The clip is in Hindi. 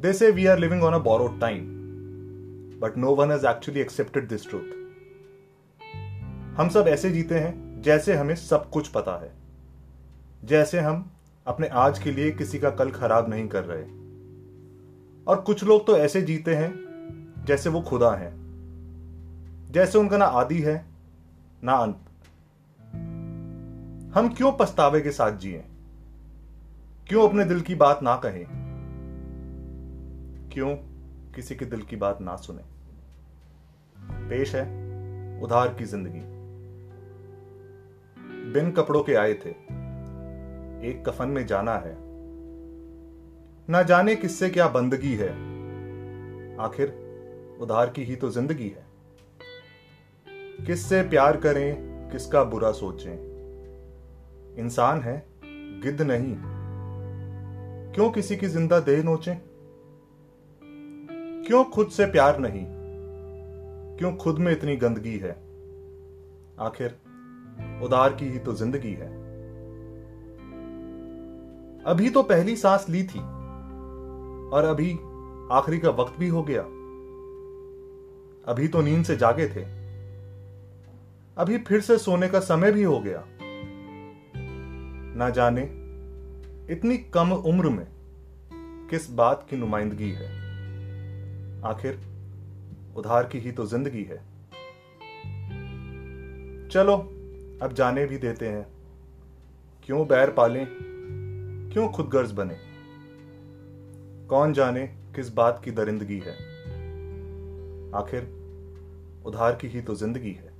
They say we are living on a borrowed time, but no one has actually accepted this truth. हम सब ऐसे जीते हैं जैसे हमें सब कुछ पता है। जैसे हम अपने आज के लिए किसी का कल खराब नहीं कर रहे। और कुछ लोग तो ऐसे जीते हैं जैसे वो खुदा हैं। जैसे उनका ना आदि है ना अंत हम क्यों पछतावे के साथ जिए? क्यों अपने दिल की बात ना कहें? क्यों किसी के दिल की बात ना सुने? पेश है उधार की ज़िंदगी। बिन कपड़ों के आए थे। एक कफन में जाना है। ना जाने किससे क्या बंदगी है। आखिर उधार की ही तो ज़िंदगी है। किससे प्यार करें, किसका बुरा सोचें। इंसान है, गिद्ध नहीं। क्यों किसी की ज़िंदा देह नोचें? क्यों खुद से प्यार नहीं? क्यों खुद में इतनी गंदगी है? आखिर, उदार की ही तो ज़िंदगी है। अभी तो पहली सांस ली थी, और अभी आखिरी का वक्त भी हो गया। अभी तो नींद से जागे थे। अभी फिर से सोने का समय भी हो गया। ना जाने इतनी कम उम्र में किस बात की नुमाइंदगी है। आखिर उधार की ही तो ज़िंदगी है। चलो, अब जाने भी देते हैं। क्यों बैर पालें? क्यों खुदगर्ज बने? कौन जाने किस बात की दरिंदगी है? आखिर उधार की ही तो ज़िंदगी है।